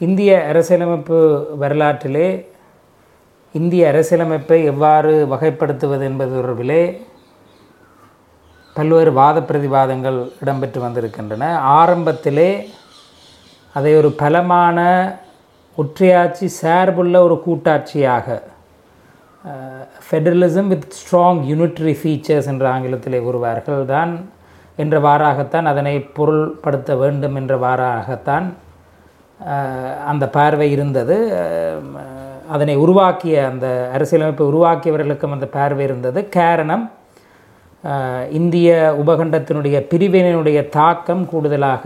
இந்திய அரசியலமைப்பு வரலாற்றிலே இந்திய அரசியலமைப்பை எவ்வாறு வகைப்படுத்துவது என்பது தொடர்பிலே பல்வேறு வாத பிரதிவாதங்கள் இடம்பெற்று வந்திருக்கின்றன. ஆரம்பத்திலே அதை ஒரு பலமான ஒற்றையாட்சி சார்புள்ள ஒரு கூட்டாட்சியாக federalism with strong unitary features என்ற ஆங்கிலத்திலே கூறுவார்கள் தான் என்றவாறாகத்தான் அதனை பொருள்படுத்த வேண்டும் என்றவாறாகத்தான் அந்த பார்வை இருந்தது. அதனை உருவாக்கிய அந்த அரசியலமைப்பை உருவாக்கியவர்களுக்கும் அந்த பார்வை இருந்தது. காரணம் இந்திய உபகண்டத்தினுடைய பிரிவினையினுடைய தாக்கம் கூடுதலாக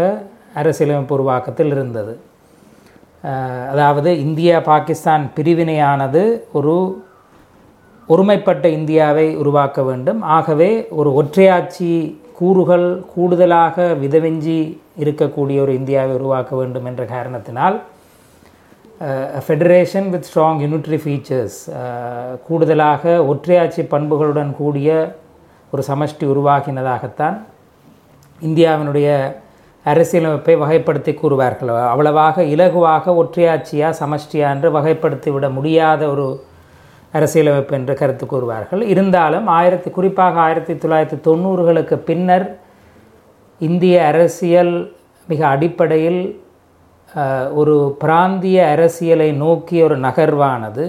அரசியலமைப்பு உருவாக்கத்தில் இருந்தது. அதாவது இந்தியா பாகிஸ்தான் பிரிவினையானது ஒரு ஒருமைப்பட்ட இந்தியாவை உருவாக்க வேண்டும். ஆகவே ஒரு ஒற்றையாட்சி கூறுகள் கூடுதலாக விதவெஞ்சி இருக்கக்கூடிய ஒரு இந்தியாவை உருவாக்க வேண்டும் என்ற காரணத்தினால் federation with strong unitary features கூடுதலாக ஒற்றையாட்சி பண்புகளுடன் கூடிய ஒரு சமஷ்டி உருவாகினதாகத்தான் இந்தியாவினுடைய அரசியலமைப்பை வகைப்படுத்தி கூறுவார்கள். அவ்வளவாக இலகுவாக ஒற்றையாட்சியா சமஷ்டியா என்று வகைப்படுத்தி விட முடியாத ஒரு அரசியலமைப்பு என்று கருத்து கூறுவார்கள். இருந்தாலும் ஆயிரத்தி குறிப்பாக ஆயிரத்தி தொள்ளாயிரத்தி தொண்ணூறுகளுக்கு பின்னர் இந்திய அரசியல் மிக அடிப்படையில் ஒரு பிராந்திய அரசியலை நோக்கிய ஒரு நகர்வானது.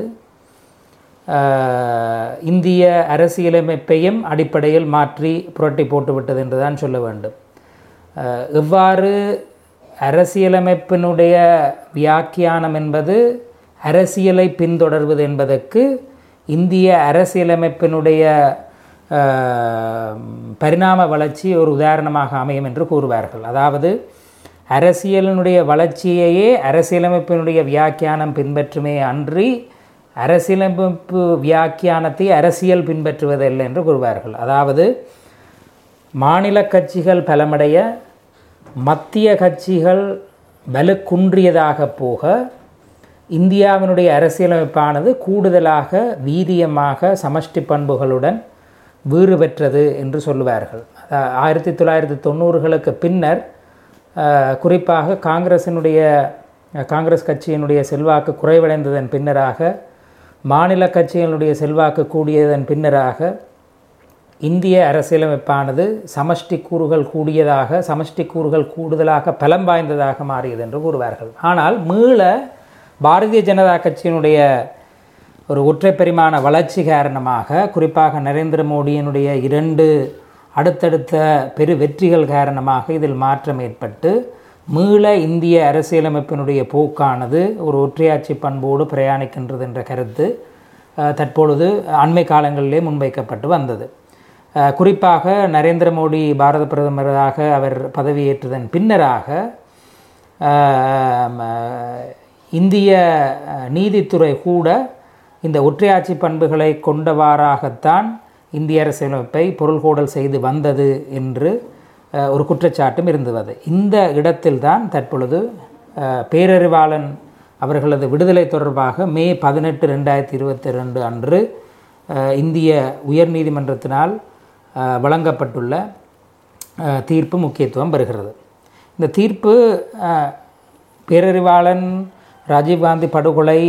இந்திய அரசியலமைப்பையும் அடிப்படையில் மாற்றி புரட்டி போட்டுவிட்டது என்று தான் சொல்ல வேண்டும். எவ்வாறு அரசியலமைப்பினுடைய வியாக்கியானம் என்பது அரசியலை பின்தொடர்வது என்பதற்கு இந்திய அரசியலமைப்பினுடைய பரிணாம வளர்ச்சி ஒரு உதாரணமாக அமையும் என்று கூறுவார்கள். அதாவது அரசியலினுடைய வளர்ச்சியையே அரசியலமைப்பினுடைய வியாக்கியானம் பின்பற்றுமே அன்றி அரசியலமைப்பு வியாக்கியானத்தை அரசியல் பின்பற்றுவதில்லை என்று கூறுவார்கள். அதாவது மாநில கட்சிகள் பலமடைய மத்திய கட்சிகள் வலுக்குன்றியதாக போக இந்தியாவினுடைய அரசியலமைப்பானது கூடுதலாக வீரியமாக சமஷ்டி பண்புகளுடன் வீறு பெற்றது என்று சொல்லுவார்கள். ஆயிரத்தி தொள்ளாயிரத்தி தொண்ணூறுகளுக்கு பின்னர் குறிப்பாக காங்கிரசினுடைய காங்கிரஸ் கட்சியினுடைய செல்வாக்கு குறைவடைந்ததன் பின்னராக மாநில கட்சிகளுடைய செல்வாக்கு கூடியதன் பின்னராக இந்திய அரசியலமைப்பானது சமஷ்டி கூறுகள் கூடியதாக சமஷ்டி கூறுகள் கூடுதலாக பலம் வாய்ந்ததாக மாறியது என்று கூறுவார்கள். ஆனால் மீள பாரதிய ஜனதா கட்சியினுடைய ஒரு ஒற்றை பெருமான வளர்ச்சி காரணமாக குறிப்பாக நரேந்திர மோடியினுடைய இரண்டு அடுத்தடுத்த பெரு வெற்றிகள் காரணமாக இதில் மாற்றம் ஏற்பட்டு மீள இந்திய அரசியலமைப்பினுடைய போக்கானது ஒரு ஒற்றையாட்சி பண்போடு பிரயாணிக்கின்றது என்ற கருத்து தற்பொழுது அண்மை காலங்களிலே முன்வைக்கப்பட்டு வந்தது. குறிப்பாக நரேந்திர மோடி பாரத பிரதமராக அவர் பதவியேற்றதன் பின்னராக இந்திய நீதித்துறை கூட இந்த ஒற்றையாட்சி பண்புகளை கொண்டவாறாகத்தான் இந்திய அரசியலமைப்பை பொருள்கோடல் செய்து வந்தது என்று ஒரு குற்றச்சாட்டும் இருந்தது. இந்த இடத்தில்தான் தற்பொழுது பேரறிவாளன் அவர்களது விடுதலை தொடர்பாக மே பதினெட்டு ரெண்டாயிரத்தி இருபத்தி ரெண்டு அன்று இந்திய உயர்நீதிமன்றத்தினால் வழங்கப்பட்டுள்ள தீர்ப்பு முக்கியத்துவம் பெறுகிறது. இந்த தீர்ப்பு பேரறிவாளன் ராஜீவ்காந்தி படுகொலை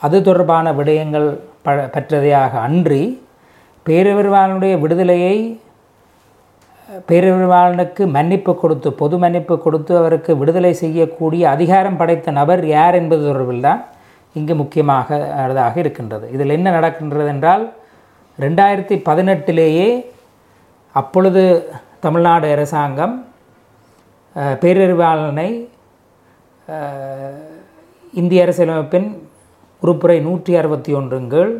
அது தொடர்பான விடயங்கள் ப பெற்றதையாக அன்றி பேரறிவாளனுடைய விடுதலையை பேரறிவாளனுக்கு மன்னிப்பு கொடுத்து பொது மன்னிப்பு கொடுத்து அவருக்கு விடுதலை செய்யக்கூடிய அதிகாரம் படைத்த நபர் யார் என்பது தொடர்பில் தான் இங்கு முக்கியமாக அதாக இருக்கின்றது. இதில் என்ன நடக்கின்றது என்றால் ரெண்டாயிரத்தி பதினெட்டிலேயே அப்பொழுது தமிழ்நாடு அரசாங்கம் பேரறிவாளனை இந்திய அரசியலமைப்பின் உறுப்புரை நூற்றி அறுபத்தி ஒன்றுங்கள்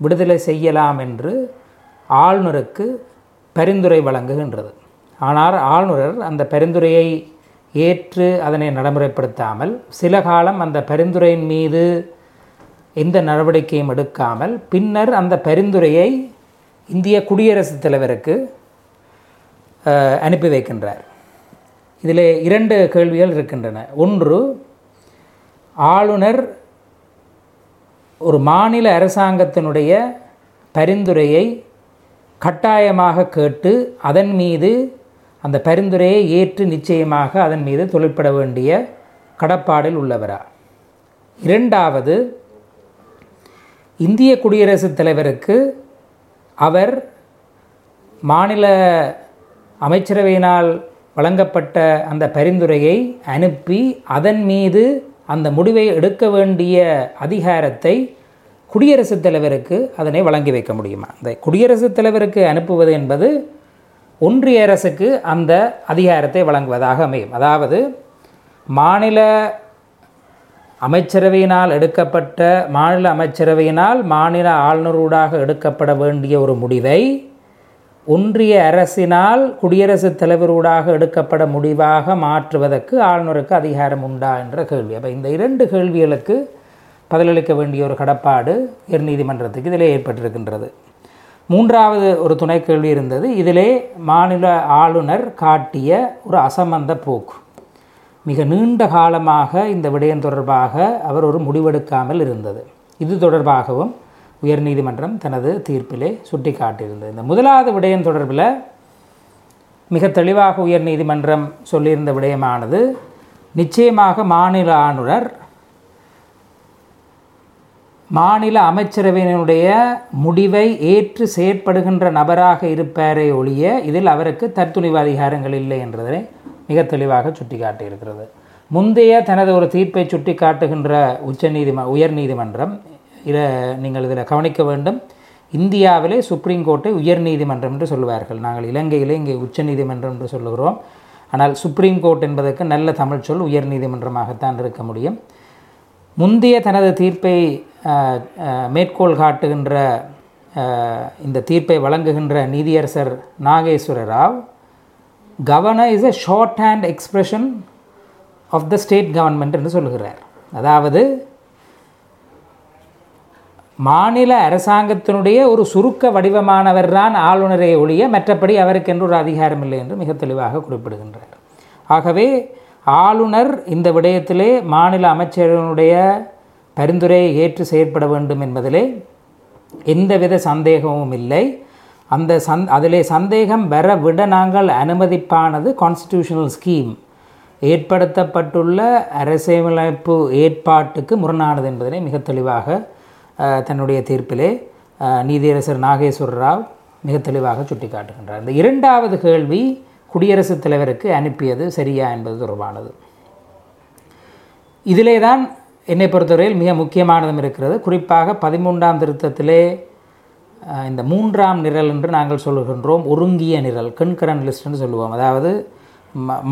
விடுதலை செய்யலாம் என்று ஆளுநருக்கு பரிந்துரை வழங்குகின்றது. ஆனால் ஆளுநர் அந்த பரிந்துரையை ஏற்று அதனை நடைமுறைப்படுத்தாமல் சில காலம் அந்த பரிந்துரையின் மீது எந்த நடவடிக்கையும் எடுக்காமல் பின்னர் அந்த பரிந்துரையை இந்திய குடியரசுத் தலைவருக்கு அனுப்பி வைக்கின்றார். இதில் இரண்டு கேள்விகள் இருக்கின்றன. ஒன்று ஆளுநர் ஒரு மாநில அரசாங்கத்தினுடைய பரிந்துரையை கட்டாயமாக கேட்டு அதன் மீது அந்த பரிந்துரையை ஏற்று நிச்சயமாக அதன் மீது தொழிற்பட வேண்டிய கடப்பாடில் உள்ளவரா? இரண்டாவது இந்திய குடியரசுத் தலைவருக்கு அவர் மாநில அமைச்சரவையினால் வழங்கப்பட்ட அந்த பரிந்துரையை அனுப்பி அதன் மீது அந்த முடிவை எடுக்க வேண்டிய அதிகாரத்தை குடியரசுத் தலைவருக்கு அதனை வழங்கி வைக்க முடியுமா? இந்த குடியரசுத் தலைவருக்கு அனுப்புவது என்பது ஒன்றிய அரசுக்கு அந்த அதிகாரத்தை வழங்குவதாக அமையும். அதாவது மாநில அமைச்சரவையினால் எடுக்கப்பட்ட மாநில அமைச்சரவையினால் மாநில ஆளுநரூடாக எடுக்கப்பட வேண்டிய ஒரு முடிவை ஒன்றிய அரசினால் குடியரசுத் தலைவரூடாக எடுக்கப்பட முடிவாக மாற்றுவதற்கு ஆளுநருக்கு அதிகாரம் உண்டா என்ற கேள்வி. அப்போ இந்த இரண்டு கேள்விகளுக்கு பதிலளிக்க வேண்டிய ஒரு கடப்பாடு உயர்நீதிமன்றத்துக்கு இதில் ஏற்பட்டிருக்கின்றது. மூன்றாவது ஒரு துணை கேள்வி இருந்தது. இதிலே மாநில ஆளுநர் காட்டிய ஒரு அசமந்த போக்கு. மிக நீண்ட காலமாக இந்த விடயம் தொடர்பாக அவர் ஒரு முடிவெடுக்காமல் இருந்தது. இது தொடர்பாகவும் உயர்நீதிமன்றம் தனது தீர்ப்பிலே சுட்டிக்காட்டியிருந்தது இந்த முதலாவது விடயம் தொடர்பில் மிக தெளிவாக உயர்நீதிமன்றம் சொல்லியிருந்த விடயமானது நிச்சயமாக மாநில ஆளுநர் மாநில அமைச்சரவையினுடைய முடிவை ஏற்று செயற்படுகின்ற நபராக இருப்பாரே ஒழிய இதில் அவருக்கு தற்துணிவு அதிகாரங்கள் இல்லை என்றதை மிக தெளிவாக சுட்டிக்காட்டியிருக்கிறது. முந்தைய தனது ஒரு தீர்ப்பை சுட்டிக்காட்டுகின்ற உச்சநீதிம உயர்நீதிமன்றம் இதை நீங்கள் இதில் கவனிக்க வேண்டும். இந்தியாவிலே சுப்ரீம் கோர்ட்டை உயர்நீதிமன்றம் என்று சொல்லுவார்கள். நாங்கள் இலங்கையிலே இங்கே உச்சநீதிமன்றம் என்று சொல்லுகிறோம். ஆனால் சுப்ரீம் கோர்ட் என்பதற்கு நல்ல தமிழ் சொல் உயர்நீதிமன்றமாகத்தான் இருக்க முடியும். முந்தைய தனது தீர்ப்பை மேற்கோள் காட்டுகின்ற இந்த தீர்ப்பை வழங்குகின்ற நீதியரசர் Nageswara Rao governor is a short hand expression of the state government என்று சொல்லுகிறார். அதாவது மாநில அரசாங்கத்தினுடைய ஒரு சுருக்க வடிவமானவர் தான் ஆளுநரை ஒழிய மற்றபடி அவருக்கென்று ஒரு அதிகாரம் இல்லை என்று மிக தெளிவாக குறிப்பிடுகின்றார். ஆகவே ஆளுநர் இந்த விடயத்திலே மாநில அமைச்சர்களுடைய பரிந்துரையை ஏற்று செயற்பட வேண்டும் என்பதிலே எந்தவித சந்தேகமும் இல்லை. அந்த சந் அதிலே சந்தேகம் வர விட நாங்கள் அனுமதிப்பானது கான்ஸ்டிடியூஷனல் ஸ்கீம் ஏற்படுத்தப்பட்டுள்ள அரசியலமைப்பு ஏற்பாட்டுக்கு முரணானது என்பதனை மிக தெளிவாக தன்னுடைய தீர்ப்பிலே நீதியரசர் நாகேஸ்வர ராவ் மிக தெளிவாக சுட்டிக்காட்டுகின்றார். இந்த இரண்டாவது கேள்வி குடியரசுத் தலைவருக்கு அனுப்பியது சரியா என்பது தொடர்பானது. இதிலே தான் என்னை பொறுத்தவரையில் மிக முக்கியமானதும் இருக்கிறது. குறிப்பாக பதிமூன்றாம் திருத்தத்திலே இந்த மூன்றாம் நிரல் என்று நாங்கள் சொல்லுகின்றோம் ஒருங்கிய நிரல் கண்கரன் லிஸ்ட்னு சொல்லுவோம். அதாவது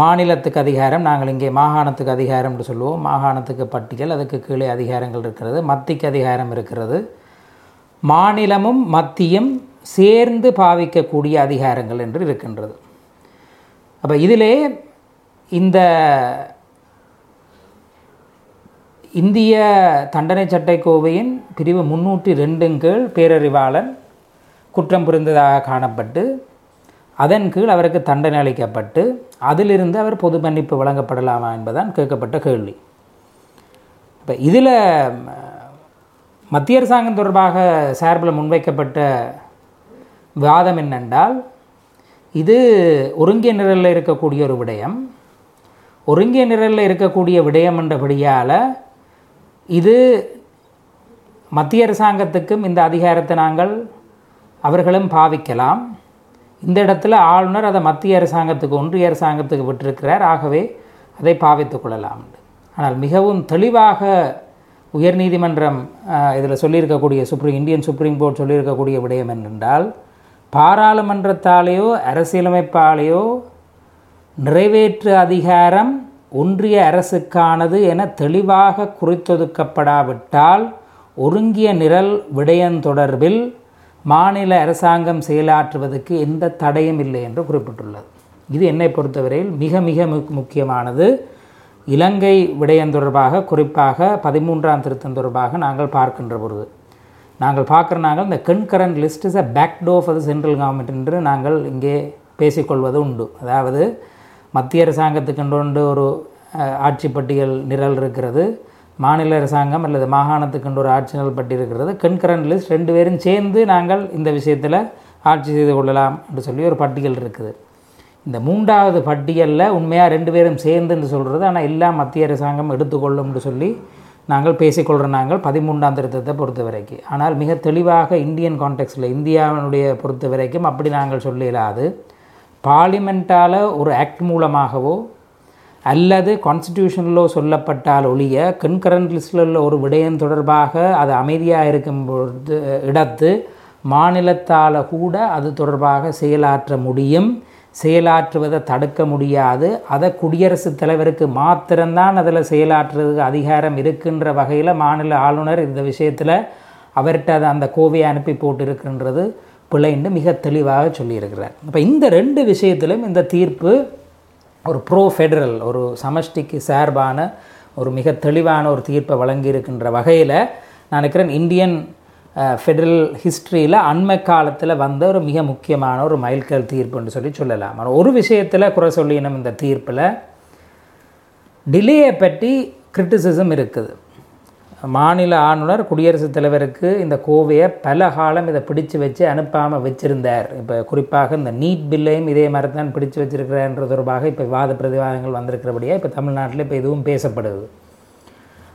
மாநிலத்துக்கு அதிகாரம் நாங்கள் இங்கே மாகாணத்துக்கு அதிகாரம் என்று சொல்லுவோம். மாகாணத்துக்கு பட்டியல் அதுக்கு கீழே அதிகாரங்கள் இருக்கிறது மத்திக்கு அதிகாரம் இருக்கிறது. மாநிலமும் மத்தியும் சேர்ந்து பாவிக்கக்கூடிய அதிகாரங்கள் என்று இருக்கின்றது. அப்போ இதிலே இந்த இந்திய தண்டனை சட்டைக்கோவையின் பிரிவு முன்னூற்றி ரெண்டுங்கள் கீழ் பேரறிவாளன் குற்றம் புரிந்ததாக காணப்பட்டு அதன் கீழ் அவருக்கு தண்டனை அளிக்கப்பட்டு அதிலிருந்து அவர் பொது மன்னிப்பு வழங்கப்படலாமா என்பதான் கேட்கப்பட்ட கேள்வி. இப்போ இதில் மத்திய அரசாங்கம் தொடர்பாக சார்பில் முன்வைக்கப்பட்ட வாதம் என்னென்றால் இது ஒருங்கிய நிரலில் இருக்கக்கூடிய ஒரு விடயம். ஒருங்கிய நிரலில் இருக்கக்கூடிய விடயம் என்றபடியால் இது மத்திய அரசாங்கத்துக்கும் இந்த அதிகாரத்தை நாங்கள் அவர்களும் பாவிக்கலாம். இந்த இடத்துல ஆளுநர் அதை மத்திய அரசாங்கத்துக்கு ஒன்றிய அரசாங்கத்துக்கு விட்டிருக்கிறார். ஆகவே அதை பாவித்து கொள்ளலாம். ஆனால் மிகவும் தெளிவாக உயர்நீதிமன்றம் இதில் சொல்லியிருக்கக்கூடிய சுப்ரீம் இந்தியன் சுப்ரீம் கோர்ட் சொல்லியிருக்கக்கூடிய விடயம் என்னென்றால் பாராளுமன்றத்தாலேயோ அரசியலமைப்பாலேயோ நிறைவேற்று அதிகாரம் ஒன்றிய அரசுக்கானது என தெளிவாக குறித்தொதுக்கப்படாவிட்டால் ஒருங்கிய நிரல் விடயம் தொடர்பில் மாநில அரசாங்கம் செயலாற்றுவதற்கு எந்த தடையும் இல்லை என்று குறிப்பிட்டுள்ளது. இது என்னை பொறுத்தவரையில் மிக மிக முக்கியமானது. இலங்கை விடயம் தொடர்பாக குறிப்பாக பதிமூன்றாம் திருத்தம் தொடர்பாக நாங்கள் பார்க்கின்ற பொழுது நாங்கள் பார்க்குற நாங்கள் இந்த concurrent list is a backdoor for the central government என்று நாங்கள் இங்கே பேசிக்கொள்வது உண்டு. அதாவது மத்திய அரசாங்கத்துக்கென்று ஒரு ஆட்சி பட்டியல் நிரல் இருக்கிறது. மாநில அரசாங்கம் அல்லது மாகாணத்துக்குன்ற ஒரு ஆட்சி நிரல் பட்டி கண்கரண்ட் லிஸ்ட் ரெண்டு பேரும் சேர்ந்து நாங்கள் இந்த விஷயத்தில் ஆட்சி செய்து கொள்ளலாம் என்று சொல்லி ஒரு பட்டியல் இருக்குது. இந்த மூன்றாவது பட்டியலில் உண்மையாக ரெண்டு பேரும் சேர்ந்துன்னு சொல்கிறது ஆனால் எல்லாம் மத்திய அரசாங்கம் எடுத்துக்கொள்ளும்னு சொல்லி நாங்கள் பேசிக்கொள்கிற நாங்கள் பதிமூன்றாம் திருத்தத்தை பொறுத்த வரைக்கும். ஆனால் மிக தெளிவாக இந்தியன் கான்டெக்ஸ்டில் இந்தியாவினுடைய பொறுத்த வரைக்கும் அப்படி நாங்கள் சொல்ல இயலாது பார்லிமெண்ட்டால் ஒரு ஆக்ட் மூலமாகவோ அல்லது கான்ஸ்டியூஷனில் சொல்லப்பட்டால் ஒழிய கன்கரண்ட் லிஸ்டில் உள்ள ஒரு விடயம் தொடர்பாக அது அமைதியாக இருக்கும் பொழுது இடத்து மாநிலத்தால் கூட அது தொடர்பாக செயலாற்ற முடியும். செயலாற்றுவதை தடுக்க முடியாது. அதை குடியரசுத் தலைவருக்கு மாத்திரம்தான் அதில் செயலாற்றுறதுக்கு அதிகாரம் இருக்கின்ற வகையில் மாநில ஆளுநர் இந்த விஷயத்தில் அவர்கிட்ட அதை அந்த கோவையை அனுப்பி போட்டிருக்கின்றது பிழைன்னு மிக தெளிவாக சொல்லியிருக்கிறார். இப்போ இந்த ரெண்டு விஷயத்திலும் இந்த தீர்ப்பு ஒரு ப்ரோ ஃபெடரல் ஒரு சமஷ்டிக்கு சார்பான ஒரு மிக தெளிவான ஒரு தீர்ப்பை வழங்கியிருக்கின்ற வகையில் நான் நினைக்கிறேன் இந்தியன் ஃபெடரல் ஹிஸ்ட்ரியில் அண்மை காலத்தில் வந்த ஒரு மிக முக்கியமான ஒரு மைல்கல் தீர்ப்புன்னு சொல்லி சொல்லலாம். ஆனால் ஒரு விஷயத்தில் குறை சொல்லினோம் இந்த தீர்ப்பில் டிலேயை பற்றி கிரிட்டிசிசம் இருக்குது. மாநில ஆளுநர் குடியரசுத் தலைவருக்கு இந்த கோவையை பல காலம் இதை பிடிச்சு வச்சு அனுப்பாமல் வச்சுருந்தார். இப்போ குறிப்பாக இந்த நீட் பில்லையும் இதே மாதிரி தான் பிடிச்சு வச்சிருக்கிறார்ன்றது தொடர்பாக இப்போ வாத பிரதிவாதங்கள் வந்திருக்கிறபடியாக இப்போ தமிழ்நாட்டில் இப்போ இதுவும் பேசப்படுது.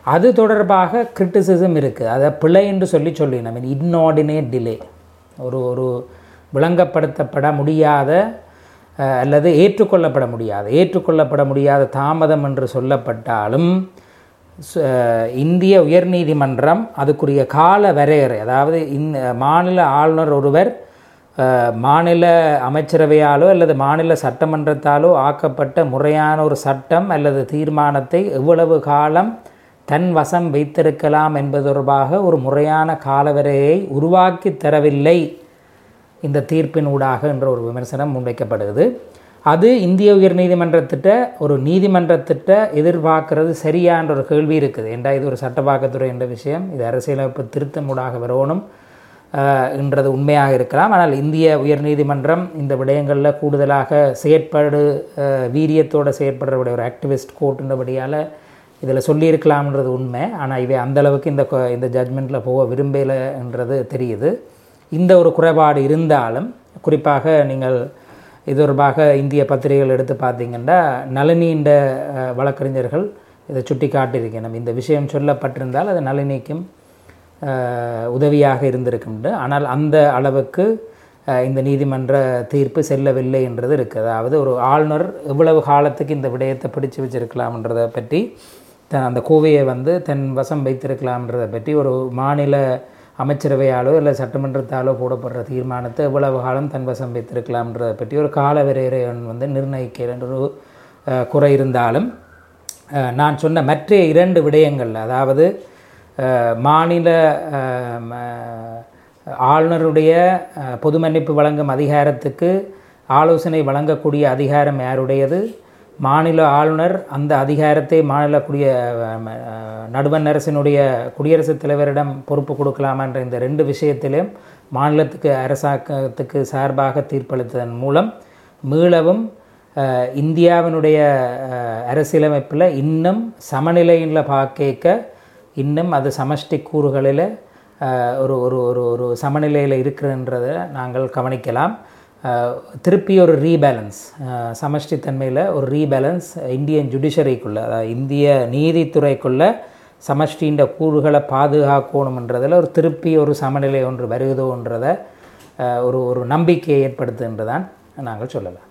அது தொடர்பாக கிரிட்டிசிசம் இருக்குது அதை பிழை என்று சொல்லி சொல்லி நம்ம இன்ஆர்டினேட் டிலே ஒரு ஒரு விளங்கப்படுத்தப்பட முடியாத அல்லது ஏற்றுக்கொள்ளப்பட முடியாத ஏற்றுக்கொள்ளப்பட முடியாத தாமதம் என்று சொல்லப்பட்டாலும் இந்திய உயர்நீதிமன்றம் அதுக்குரிய கால வரையறை அதாவது இந் மாநில ஆளுநர் ஒருவர் மாநில அமைச்சரவையாலோ அல்லது மாநில சட்டமன்றத்தாலோ ஆக்கப்பட்ட முறையான ஒரு சட்டம் அல்லது தீர்மானத்தை எவ்வளவு காலம் தன் வசம் வைத்திருக்கலாம் என்பது தொடர்பாக ஒரு முறையான காலவரையை உருவாக்கி தரவில்லை. இந்த தீர்ப்பின் ஊடாக என்ற ஒரு விமர்சனம் முன்வைக்கப்படுகிறது. அது இந்திய உயர்நீதிமன்றத்திட்ட ஒரு நீதிமன்றத்திட்ட எதிர்பார்க்கறது சரியான்ற ஒரு கேள்வி இருக்குது. ஏண்டா இது ஒரு சட்டப்பாக்கத்துறை என்ற விஷயம்? இது அரசியலமைப்பு திருத்தம் ஊடாக வரணும் என்றது உண்மையாக இருக்கலாம். ஆனால் இந்திய உயர்நீதிமன்றம் இந்த விடயங்களில் கூடுதலாக செயற்பாடு வீரியத்தோடு செயற்படுறவுடைய ஒரு ஆக்டிவிஸ்ட் கோர்ட்டுன்றபடியால் இதில் சொல்லியிருக்கலாம்ன்றது உண்மை. ஆனால் இவை அந்தளவுக்கு இந்த இந்த ஜட்மெண்ட்டில் போக விரும்பலைன்றது தெரியுது. இந்த ஒரு குறைபாடு இருந்தாலும் குறிப்பாக நீங்கள் இது தொடர்பாக இந்திய பத்திரிகைகள் எடுத்து பார்த்தீங்கன்னா நளினின்ற வழக்கறிஞர்கள் இதை சுட்டி காட்டியிருக்கணும். இந்த விஷயம் சொல்லப்பட்டிருந்தால் அது நளினிக்கும் உதவியாக இருந்திருக்கின்ற ஆனால் அந்த அளவுக்கு இந்த நீதிமன்ற தீர்ப்பு செல்லவில்லை என்றது இருக்குது அதாவது ஒரு ஆளுநர் எவ்வளவு காலத்துக்கு இந்த விடயத்தை பிடிச்சு வச்சிருக்கலாம்ன்றதை பற்றி தன் அந்த கோவையை வந்து தன் வசம் வைத்திருக்கலாம்ன்றதை பற்றி ஒரு மாநில அமைச்சரவையாலோ இல்லை சட்டமன்றத்தாலோ போடப்படுற தீர்மானத்தை எவ்வளவு காலம் தன் வசம் வைத்திருக்கலாம்ன்றதை பற்றி ஒரு கால வரையறையன் வந்து நிர்ணயிக்கிறன்ற ஒரு குறை இருந்தாலும் நான் சொன்ன மற்ற இரண்டு விடயங்கள் அதாவது மாநில ஆளுநருடைய பொது மன்னிப்பு வழங்கும் அதிகாரத்துக்கு ஆலோசனை வழங்கக்கூடிய அதிகாரம் யாருடையது? மாநில ஆளுநர் அந்த அதிகாரத்தை மாநில குடிய நடுவண் அரசினுடைய குடியரசுத் தலைவரிடம் பொறுப்பு கொடுக்கலாமான்ற இந்த ரெண்டு விஷயத்திலும் மாநிலத்துக்கு அரசாங்கத்துக்கு சார்பாக தீர்ப்பளித்ததன் மூலம் மீளவும் இந்தியாவினுடைய அரசியலமைப்பில் இன்னும் சமநிலையில் பார்க்க இன்னும் அது சமஷ்டி கூறுகளில் ஒரு ஒரு ஒரு ஒரு சமநிலையில் இருக்குன்றதை நாங்கள் கவனிக்கலாம். திருப்பி ஒரு ரீபேலன்ஸ் சமஷ்டித்தன்மையில் ஒரு ரீபேலன்ஸ் இந்தியன் ஜுடிஷரிக்குள்ளே அதாவது இந்திய நீதித்துறைக்குள்ளே சமஷ்டின்ற கூறுகளை பாதுகாக்கணுமன்றதில் ஒரு திருப்பி ஒரு சமநிலை ஒன்று வருகுதோன்றதை ஒரு ஒரு நம்பிக்கையை ஏற்படுத்துகின்றதான் நாங்கள் சொல்லலாம்.